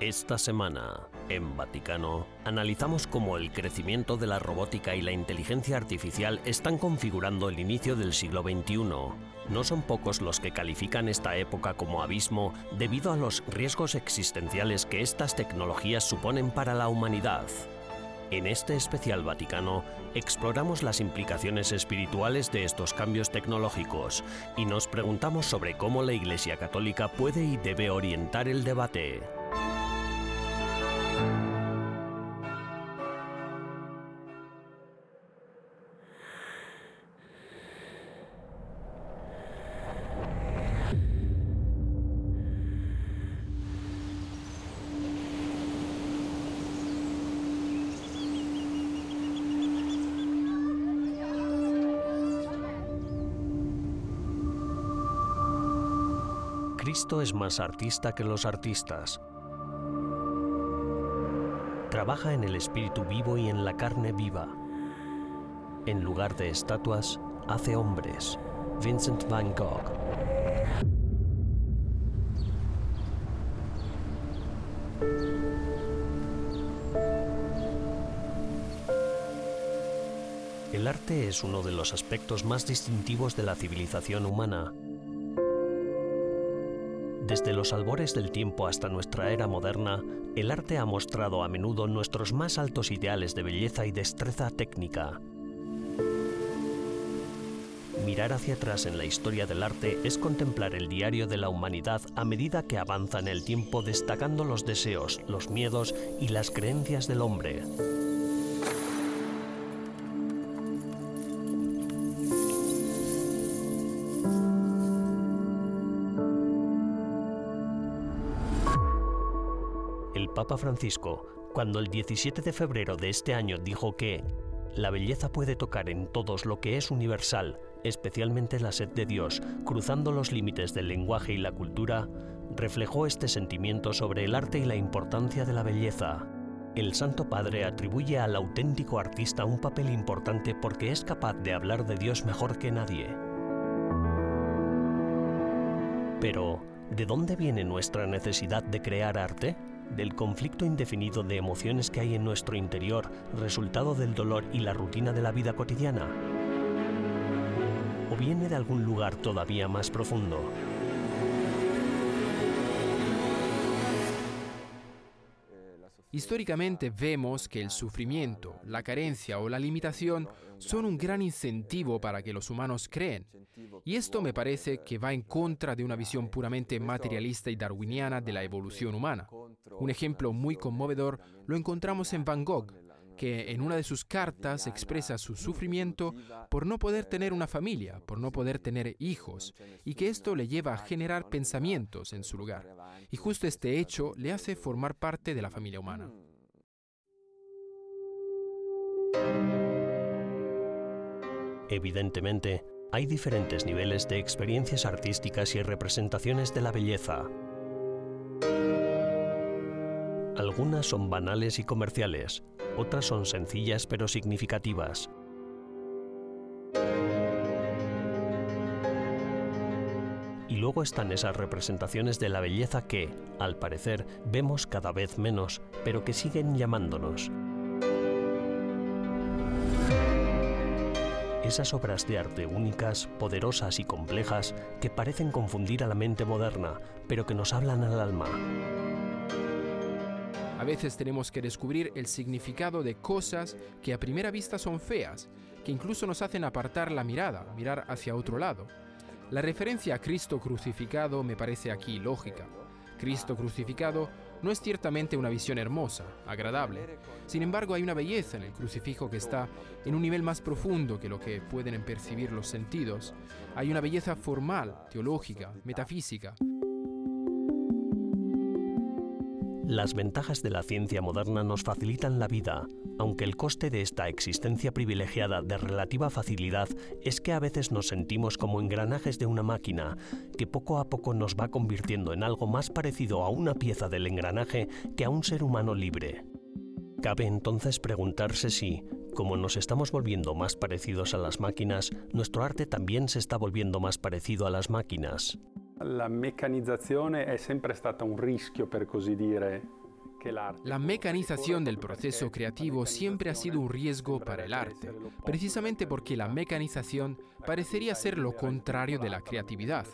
Esta semana, en Vaticano, analizamos cómo el crecimiento de la robótica y la inteligencia artificial están configurando el inicio del siglo XXI. No son pocos los que califican esta época como abismo debido a los riesgos existenciales que estas tecnologías suponen para la humanidad. En este especial Vaticano exploramos las implicaciones espirituales de estos cambios tecnológicos y nos preguntamos sobre cómo la Iglesia Católica puede y debe orientar el debate. Más artista que los artistas. Trabaja en el espíritu vivo y en la carne viva. En lugar de estatuas, hace hombres. Vincent van Gogh. El arte es uno de los aspectos más distintivos de la civilización humana desde los albores del tiempo hasta nuestra era moderna, el arte ha mostrado a menudo nuestros más altos ideales de belleza y destreza técnica. Mirar hacia atrás en la historia del arte es contemplar el diario de la humanidad a medida que avanza en el tiempo destacando los deseos, los miedos y las creencias del hombre. Francisco, cuando el 17 de febrero de este año dijo que la belleza puede tocar en todos lo que es universal, especialmente la sed de Dios, cruzando los límites del lenguaje y la cultura, reflejó este sentimiento sobre el arte y la importancia de la belleza. El Santo Padre atribuye al auténtico artista un papel importante porque es capaz de hablar de Dios mejor que nadie. Pero, ¿de dónde viene nuestra necesidad de crear arte? Del conflicto indefinido de emociones que hay en nuestro interior, resultado del dolor y la rutina de la vida cotidiana? ¿O viene de algún lugar todavía más profundo? Históricamente vemos que el sufrimiento, la carencia o la limitación son un gran incentivo para que los humanos creen. Y esto me parece que va en contra de una visión puramente materialista y darwiniana de la evolución humana. Un ejemplo muy conmovedor lo encontramos en Van Gogh, que en una de sus cartas expresa su sufrimiento por no poder tener una familia, por no poder tener hijos, y que esto le lleva a generar pensamientos en su lugar. Y justo este hecho le hace formar parte de la familia humana. Evidentemente, hay diferentes niveles de experiencias artísticas y representaciones de la belleza. Algunas son banales y comerciales, otras son sencillas pero significativas. Y luego están esas representaciones de la belleza que, al parecer, vemos cada vez menos, pero que siguen llamándonos. Esas obras de arte únicas, poderosas y complejas que parecen confundir a la mente moderna, pero que nos hablan al alma. A veces tenemos que descubrir el significado de cosas que a primera vista son feas, que incluso nos hacen apartar la mirada, mirar hacia otro lado. La referencia a Cristo crucificado me parece aquí lógica. Cristo crucificado no es ciertamente una visión hermosa, agradable. Sin embargo, hay una belleza en el crucifijo que está en un nivel más profundo que lo que pueden percibir los sentidos. Hay una belleza formal, teológica, metafísica. Las ventajas de la ciencia moderna nos facilitan la vida, aunque el coste de esta existencia privilegiada de relativa facilidad es que a veces nos sentimos como engranajes de una máquina, que poco a poco nos va convirtiendo en algo más parecido a una pieza del engranaje que a un ser humano libre. Cabe entonces preguntarse si, como nos estamos volviendo más parecidos a las máquinas, nuestro arte también se está volviendo más parecido a las máquinas. La meccanizzazione è sempre stata un rischio, per così dire, La mecanización del proceso creativo siempre ha sido un riesgo para el arte, precisamente porque la mecanización parecería ser lo contrario de la creatividad.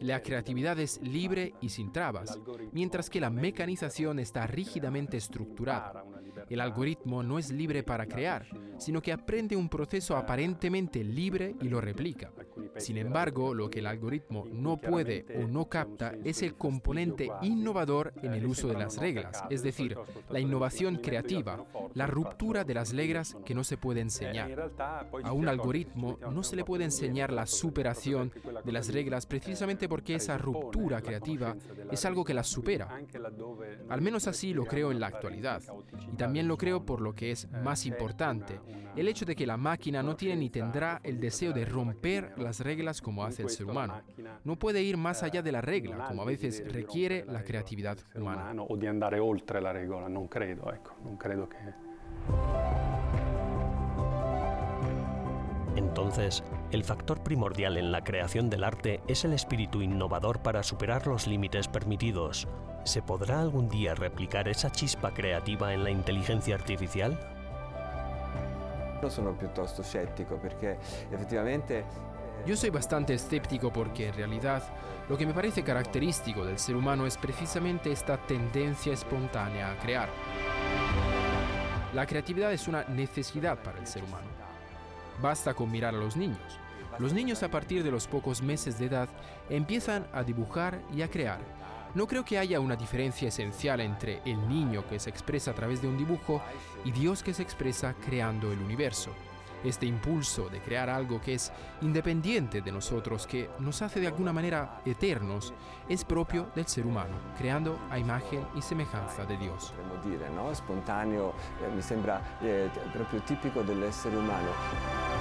La creatividad es libre y sin trabas, mientras que la mecanización está rígidamente estructurada. El algoritmo no es libre para crear, sino que aprende un proceso aparentemente libre y lo replica. Sin embargo, lo que el algoritmo no puede o no capta es el componente innovador en el uso de las reglas, es decir, la innovación creativa, la ruptura de las reglas que no se puede enseñar. A un algoritmo no se le puede enseñar la superación de las reglas precisamente porque esa ruptura creativa es algo que las supera. Al menos así lo creo en la actualidad. Lo creo por lo que es más importante, el hecho de que la máquina no tiene ni tendrá el deseo de romper las reglas como hace el ser humano. No puede ir más allá de la regla, como a veces requiere la creatividad humana. O de andare oltre la regola, non credo, ecco, non credo che... Entonces, el factor primordial en la creación del arte es el espíritu innovador para superar los límites permitidos. ¿Se podrá algún día replicar esa chispa creativa en la inteligencia artificial? Effettivamente Yo soy bastante escéptico porque en realidad lo que me parece característico del ser humano es precisamente esta tendencia espontánea a crear. La creatividad es una necesidad para el ser humano. Basta con mirar a los niños. Los niños a partir de los pocos meses de edad empiezan a dibujar y a crear. No creo que haya una diferencia esencial entre el niño que se expresa a través de un dibujo y Dios que se expresa creando el universo. Este impulso de crear algo que es independiente de nosotros, que nos hace de alguna manera eternos, es propio del ser humano, creando a imagen y semejanza de Dios. no? Spontaneo, eh, mi sembra eh, proprio tipico dell'essere umano. En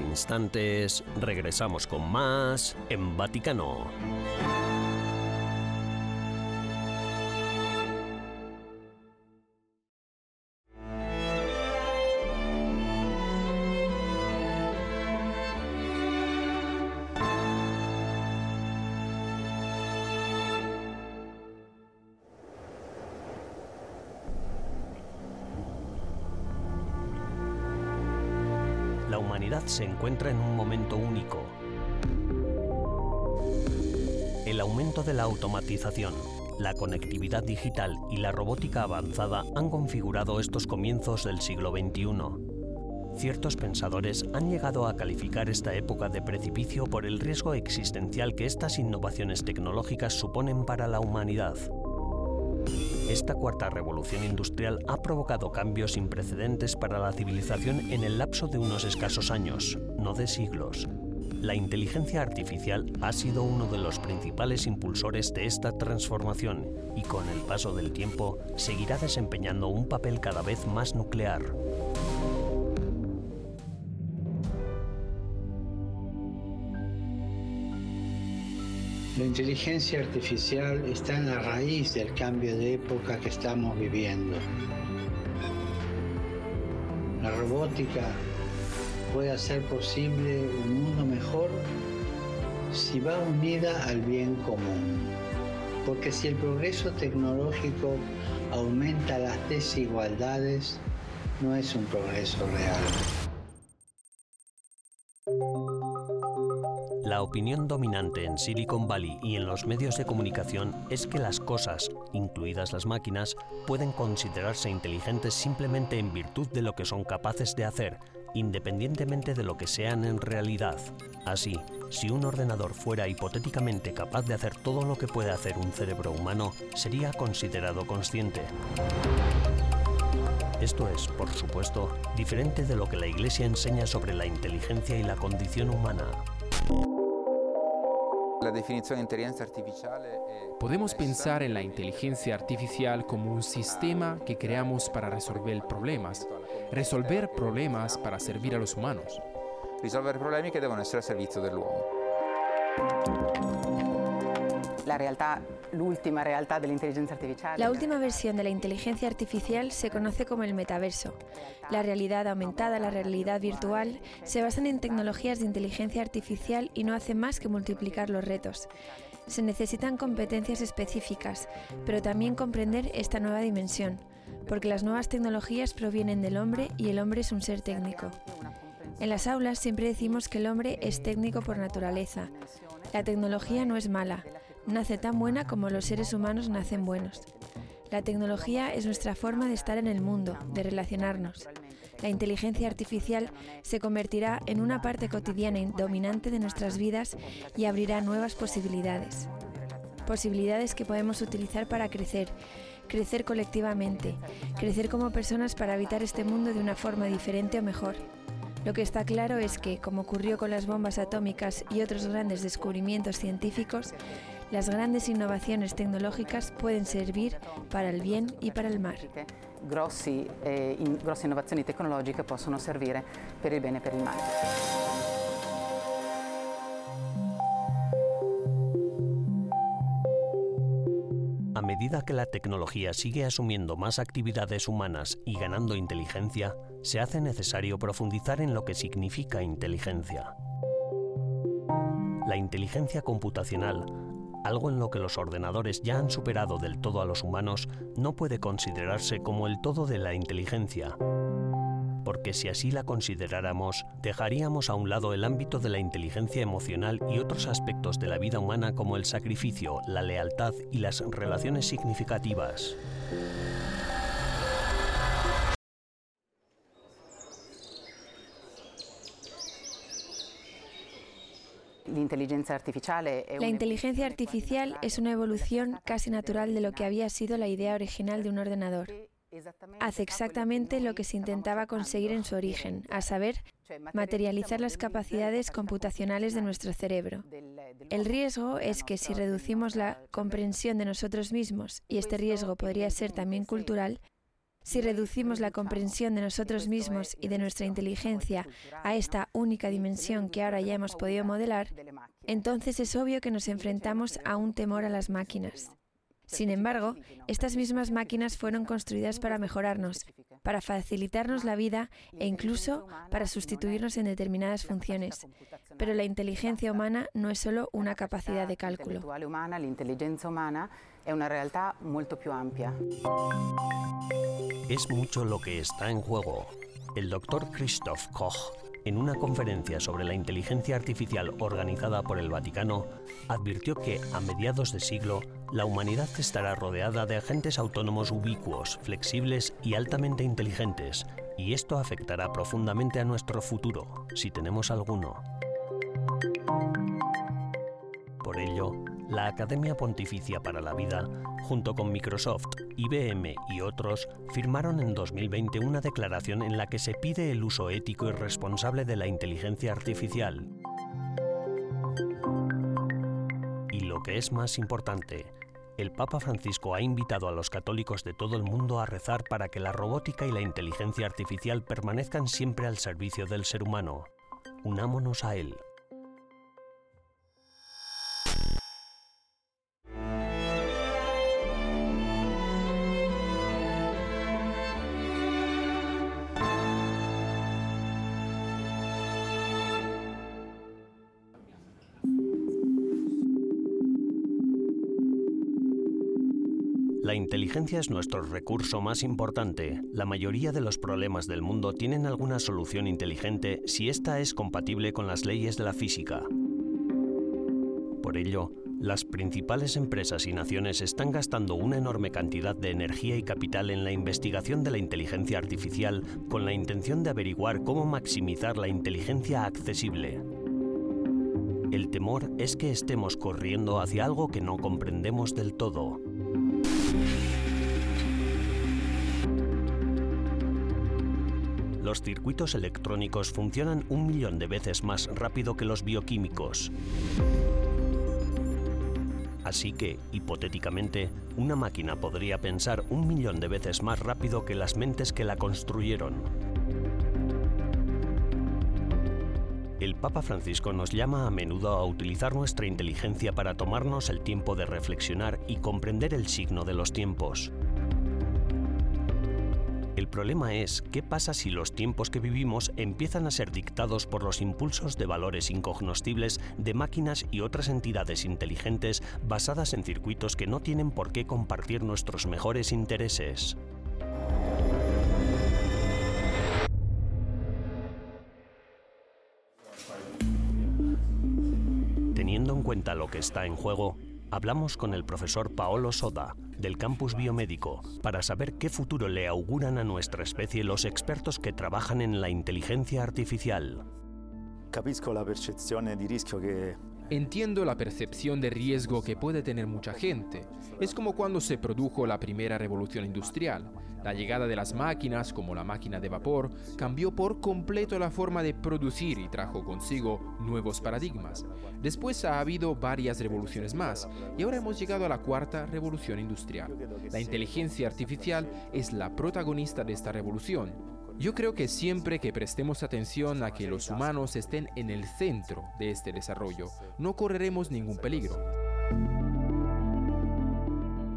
instantes regresamos con más en Vaticano. Se encuentra en un momento único. El aumento de la automatización, la conectividad digital y la robótica avanzada han configurado estos comienzos del siglo XXI. Ciertos pensadores han llegado a calificar esta época de precipicio por el riesgo existencial que estas innovaciones tecnológicas suponen para la humanidad. Esta cuarta revolución industrial ha provocado cambios sin precedentes para la civilización en el lapso de unos escasos años, no de siglos. La inteligencia artificial ha sido uno de los principales impulsores de esta transformación y con el paso del tiempo seguirá desempeñando un papel cada vez más nuclear. La inteligencia artificial está en la raíz del cambio de época que estamos viviendo. La robótica puede hacer posible un mundo mejor si va unida al bien común. Porque si el progreso tecnológico aumenta las desigualdades, no es un progreso real. La opinión dominante en Silicon Valley y en los medios de comunicación es que las cosas, incluidas las máquinas, pueden considerarse inteligentes simplemente en virtud de lo que son capaces de hacer, independientemente de lo que sean en realidad. Así, si un ordenador fuera hipotéticamente capaz de hacer todo lo que puede hacer un cerebro humano, sería considerado consciente. Esto es, por supuesto, diferente de lo que la Iglesia enseña sobre la inteligencia y la condición humana. La definizione di intelligenza artificiale è Podemos pensar en la inteligencia artificial como un sistema que creamos para resolver problemas, resolver problemas para servir a los humanos. risolvere problemi che devono essere a servizio dell'uomo. La última realtà dell'intelligenza artificiale. La última versión de la inteligencia artificial se conoce como el metaverso. La realidad aumentada, la realidad virtual, se basan en tecnologías de inteligencia artificial y no hacen más que multiplicar los retos. Se necesitan competencias específicas, pero también comprender esta nueva dimensión, porque las nuevas tecnologías provienen del hombre y el hombre es un ser técnico. En las aulas siempre decimos que el hombre es técnico por naturaleza. La tecnología no es mala, nace tan buena como los seres humanos nacen buenos. La tecnología es nuestra forma de estar en el mundo, de relacionarnos. La inteligencia artificial se convertirá en una parte cotidiana y dominante de nuestras vidas y abrirá nuevas posibilidades. Posibilidades que podemos utilizar para crecer, crecer colectivamente, crecer como personas para habitar este mundo de una forma diferente o mejor. Lo que está claro es que, como ocurrió con las bombas atómicas y otros grandes descubrimientos científicos, las grandes innovaciones tecnológicas pueden servir para el bien y para el mal. Grossi, eh, in, grosse innovazioni tecnologiche possono servire per il bene e per il male. A medida que la tecnología sigue asumiendo más actividades humanas y ganando inteligencia, se hace necesario profundizar en lo que significa inteligencia. La inteligencia computacional, algo en lo que los ordenadores ya han superado del todo a los humanos, no puede considerarse como el todo de la inteligencia, porque si así la consideráramos, dejaríamos a un lado el ámbito de la inteligencia emocional y otros aspectos de la vida humana como el sacrificio, la lealtad y las relaciones significativas. La inteligencia artificial es una evolución casi natural de lo que había sido la idea original de un ordenador. Hace exactamente lo que se intentaba conseguir en su origen, a saber, materializar las capacidades computacionales de nuestro cerebro. El riesgo es que si reducimos la comprensión de nosotros mismos, y este riesgo podría ser también cultural, si reducimos la comprensión de nosotros mismos y de nuestra inteligencia a esta única dimensión que ahora ya hemos podido modelar, entonces es obvio que nos enfrentamos a un temor a las máquinas. Sin embargo, estas mismas máquinas fueron construidas para mejorarnos, para facilitarnos la vida e incluso para sustituirnos en determinadas funciones. Pero la inteligencia humana no es solo una capacidad de cálculo. La inteligencia humana es una realidad mucho más amplia. Es mucho lo que está en juego. El doctor Christoph Koch, en una conferencia sobre la inteligencia artificial organizada por el Vaticano, advirtió que a mediados de siglo la humanidad estará rodeada de agentes autónomos ubicuos, flexibles y altamente inteligentes, y esto afectará profundamente a nuestro futuro, si tenemos alguno. Por ello, la Academia Pontificia para la Vida, junto con Microsoft, IBM y otros, firmaron en 2020 una declaración en la que se pide el uso ético y responsable de la inteligencia artificial. Y lo que es más importante, el Papa Francisco ha invitado a los católicos de todo el mundo a rezar para que la robótica y la inteligencia artificial permanezcan siempre al servicio del ser humano. Unámonos a él. La inteligencia es nuestro recurso más importante. La mayoría de los problemas del mundo tienen alguna solución inteligente si ésta es compatible con las leyes de la física. Por ello, las principales empresas y naciones están gastando una enorme cantidad de energía y capital en la investigación de la inteligencia artificial con la intención de averiguar cómo maximizar la inteligencia accesible. El temor es que estemos corriendo hacia algo que no comprendemos del todo. Los circuitos electrónicos funcionan un millón de veces más rápido que los bioquímicos. Así que, hipotéticamente, una máquina podría pensar un millón de veces más rápido que las mentes que la construyeron. El Papa Francisco nos llama a menudo a utilizar nuestra inteligencia para tomarnos el tiempo de reflexionar y comprender el signo de los tiempos. El problema es, ¿qué pasa si los tiempos que vivimos empiezan a ser dictados por los impulsos de valores incognoscibles de máquinas y otras entidades inteligentes basadas en circuitos que no tienen por qué compartir nuestros mejores intereses? Teniendo en cuenta lo que está en juego, hablamos con el profesor Paolo Soda, del campus biomédico, para saber qué futuro le auguran a nuestra especie los expertos que trabajan en la inteligencia artificial. Capisco la Entiendo la percepción de riesgo que puede tener mucha gente. Es como cuando se produjo la primera revolución industrial. La llegada de las máquinas, como la máquina de vapor, cambió por completo la forma de producir y trajo consigo nuevos paradigmas. Después ha habido varias revoluciones más y ahora hemos llegado a la cuarta revolución industrial. La inteligencia artificial es la protagonista de esta revolución yo creo que siempre que prestemos atención a que los humanos estén en el centro de este desarrollo, no correremos ningún peligro.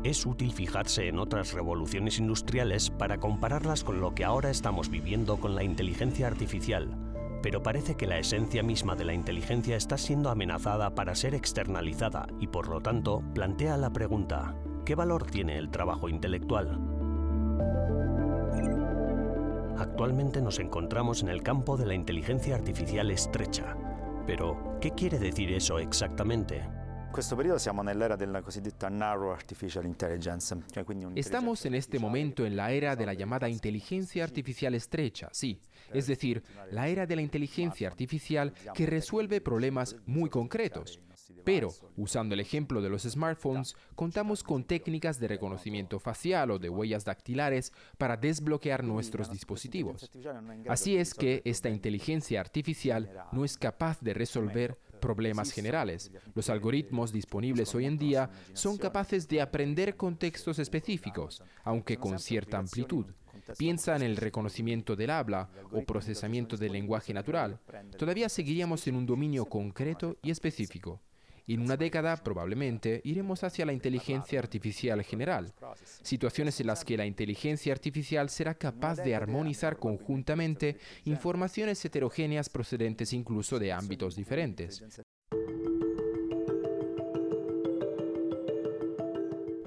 Es útil fijarse en otras revoluciones industriales para compararlas con lo que ahora estamos viviendo con la inteligencia artificial, pero parece que la esencia misma de la inteligencia está siendo amenazada para ser externalizada y por lo tanto plantea la pregunta, ¿qué valor tiene el trabajo intelectual? Actualmente nos encontramos en el campo de la inteligencia artificial estrecha. Pero, ¿qué quiere decir eso exactamente? Estamos en este momento en la era de la llamada inteligencia artificial estrecha, sí, es decir, la era de la inteligencia artificial que resuelve problemas muy concretos. Pero, usando el ejemplo de los smartphones, contamos con técnicas de reconocimiento facial o de huellas dactilares para desbloquear nuestros dispositivos. Así es que esta inteligencia artificial no es capaz de resolver problemas generales. Los algoritmos disponibles hoy en día son capaces de aprender contextos específicos, aunque con cierta amplitud. Piensa en el reconocimiento del habla o procesamiento del lenguaje natural. Todavía seguiríamos en un dominio concreto y específico. En una década probablemente iremos hacia la inteligencia artificial general, situaciones en las que la inteligencia artificial será capaz de armonizar conjuntamente informaciones heterogéneas procedentes incluso de ámbitos diferentes.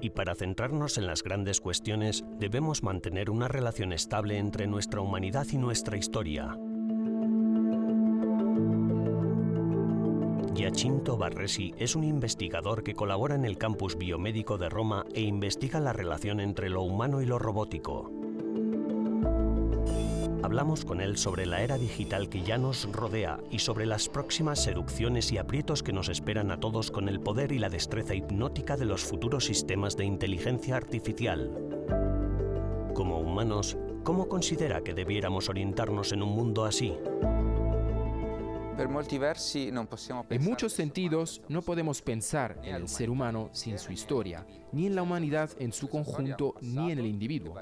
Y para centrarnos en las grandes cuestiones, debemos mantener una relación estable entre nuestra humanidad y nuestra historia, Giacinto Barresi es un investigador que colabora en el campus biomédico de Roma e investiga la relación entre lo humano y lo robótico. Hablamos con él sobre la era digital que ya nos rodea y sobre las próximas seducciones y aprietos que nos esperan a todos con el poder y la destreza hipnótica de los futuros sistemas de inteligencia artificial. Como humanos, ¿cómo considera que debiéramos orientarnos en un mundo así? En muchos sentidos, no podemos pensar en el ser humano sin su historia, ni en la humanidad en su conjunto, ni en el individuo.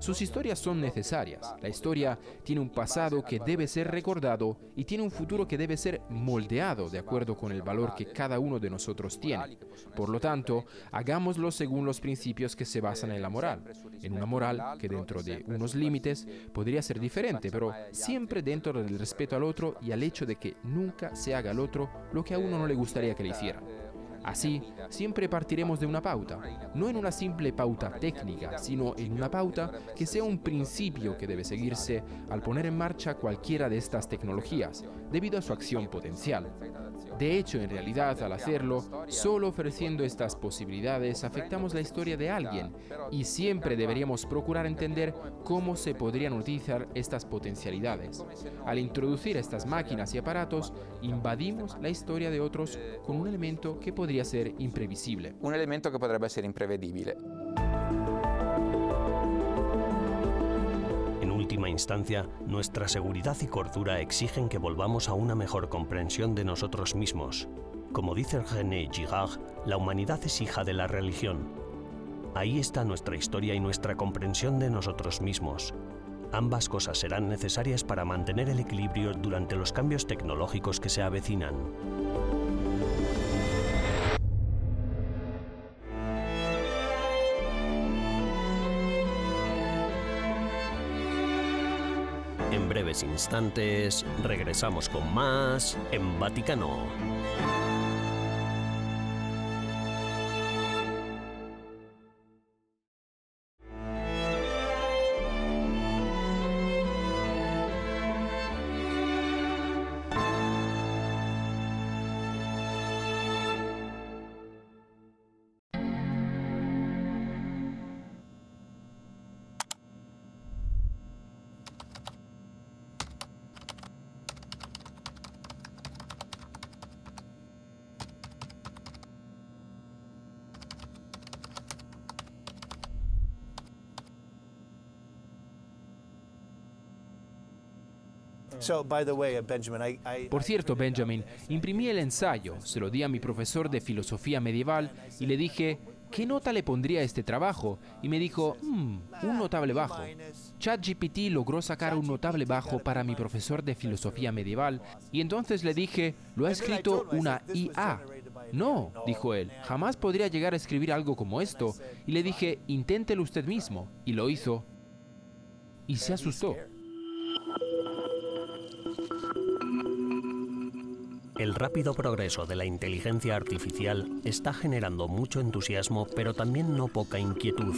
Sus historias son necesarias. La historia tiene un pasado que debe ser recordado y tiene un futuro que debe ser moldeado de acuerdo con el valor que cada uno de nosotros tiene. Por lo tanto, hagámoslo según los principios que se basan en la moral. En una moral que dentro de unos límites podría ser diferente, pero siempre dentro del respeto al otro y al hecho de que nunca se haga al otro lo que a uno no le gustaría que le hicieran. Así, siempre partiremos de una pauta, no en una simple pauta técnica, sino en una pauta que sea un principio que debe seguirse al poner en marcha cualquiera de estas tecnologías, debido a su acción potencial. De hecho, en realidad, al hacerlo, solo ofreciendo estas posibilidades afectamos la historia de alguien y siempre deberíamos procurar entender cómo se podrían utilizar estas potencialidades. Al introducir estas máquinas y aparatos, invadimos la historia de otros con un elemento que podría ser imprevisible. Un elemento que podría ser imprevedible. Última instancia, nuestra seguridad y cordura exigen que volvamos a una mejor comprensión de nosotros mismos. Como dice René Girard, la humanidad es hija de la religión. Ahí está nuestra historia y nuestra comprensión de nosotros mismos. Ambas cosas serán necesarias para mantener el equilibrio durante los cambios tecnológicos que se avecinan. Instantes regresamos con más en Vaticano. Por cierto, Benjamin, imprimí el ensayo, se lo di a mi profesor de filosofía medieval y le dije, ¿qué nota le pondría a este trabajo? Y me dijo, "Mm, un notable bajo. ChatGPT logró sacar un notable bajo para mi profesor de filosofía medieval y entonces le dije, lo ha escrito una IA. No, dijo él, jamás podría llegar a escribir algo como esto. Y le dije, inténtelo usted mismo. Y lo hizo. Y se asustó. El rápido progreso de la inteligencia artificial está generando mucho entusiasmo, pero también no poca inquietud.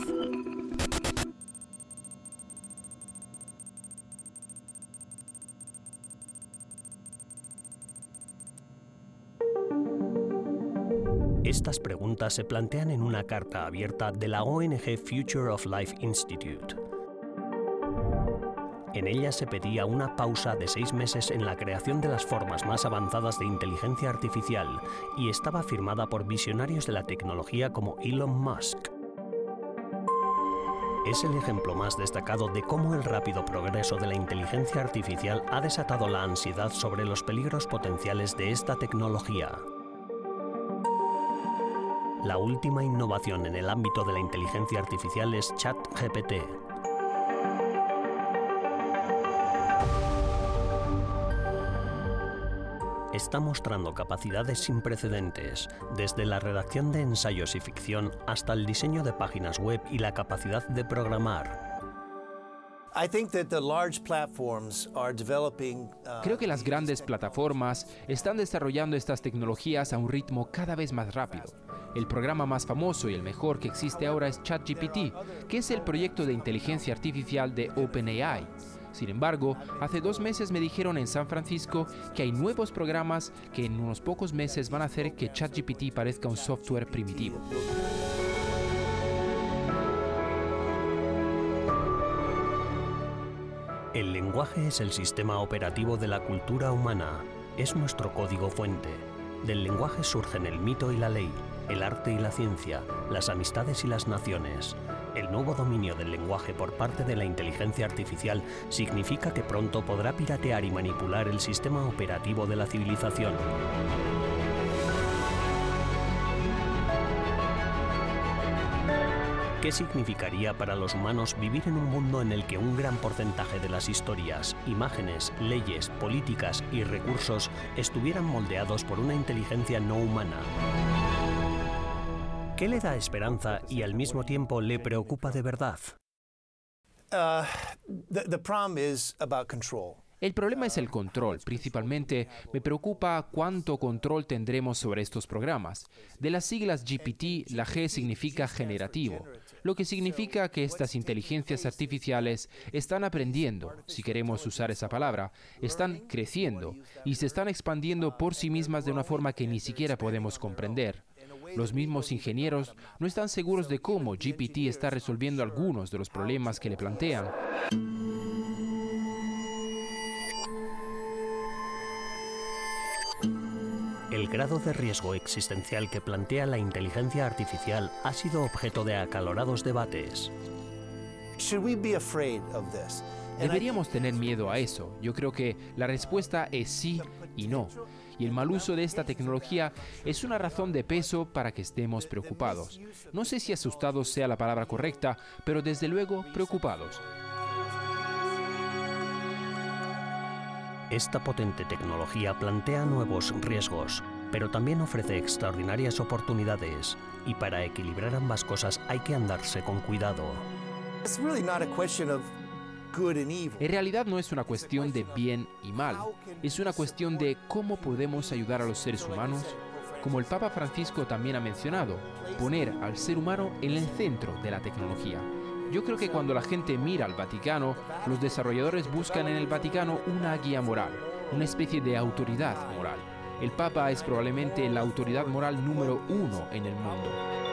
Estas preguntas se plantean en una carta abierta de la ONG Future of Life Institute. En ella se pedía una pausa de seis meses en la creación de las formas más avanzadas de inteligencia artificial y estaba firmada por visionarios de la tecnología como Elon Musk. Es el ejemplo más destacado de cómo el rápido progreso de la inteligencia artificial ha desatado la ansiedad sobre los peligros potenciales de esta tecnología. La última innovación en el ámbito de la inteligencia artificial es ChatGPT, está mostrando capacidades sin precedentes, desde la redacción de ensayos y ficción hasta el diseño de páginas web y la capacidad de programar. Creo que las grandes plataformas están desarrollando estas tecnologías a un ritmo cada vez más rápido. El programa más famoso y el mejor que existe ahora es ChatGPT, que es el proyecto de inteligencia artificial de OpenAI. Sin embargo, hace dos meses me dijeron en San Francisco que hay nuevos programas que en unos pocos meses van a hacer que ChatGPT parezca un software primitivo. El lenguaje es el sistema operativo de la cultura humana, es nuestro código fuente. Del lenguaje surgen el mito y la ley, el arte y la ciencia, las amistades y las naciones. El nuevo dominio del lenguaje por parte de la inteligencia artificial significa que pronto podrá piratear y manipular el sistema operativo de la civilización. ¿Qué significaría para los humanos vivir en un mundo en el que un gran porcentaje de las historias, imágenes, leyes, políticas y recursos estuvieran moldeados por una inteligencia no humana? ¿Qué le da esperanza y al mismo tiempo le preocupa de verdad? El problema es el control. Principalmente me preocupa cuánto control tendremos sobre estos programas. De las siglas GPT, la G significa generativo, lo que significa que estas inteligencias artificiales están aprendiendo, si queremos usar esa palabra, están creciendo y se están expandiendo por sí mismas de una forma que ni siquiera podemos comprender. Los mismos ingenieros no están seguros de cómo GPT está resolviendo algunos de los problemas que le plantean. El grado de riesgo existencial que plantea la inteligencia artificial ha sido objeto de acalorados debates. ¿Deberíamos tener miedo a eso? Yo creo que la respuesta es sí y no. Y el mal uso de esta tecnología es una razón de peso para que estemos preocupados. No sé si asustados sea la palabra correcta, pero desde luego preocupados. Esta potente tecnología plantea nuevos riesgos, pero también ofrece extraordinarias oportunidades, y para equilibrar ambas cosas hay que andarse con cuidado. En realidad no es una cuestión de bien y mal, es una cuestión de cómo podemos ayudar a los seres humanos, como el Papa Francisco también ha mencionado, poner al ser humano en el centro de la tecnología. Yo creo que cuando la gente mira al Vaticano, los desarrolladores buscan en el Vaticano una guía moral, una especie de autoridad moral. El Papa es probablemente la autoridad moral número uno en el mundo.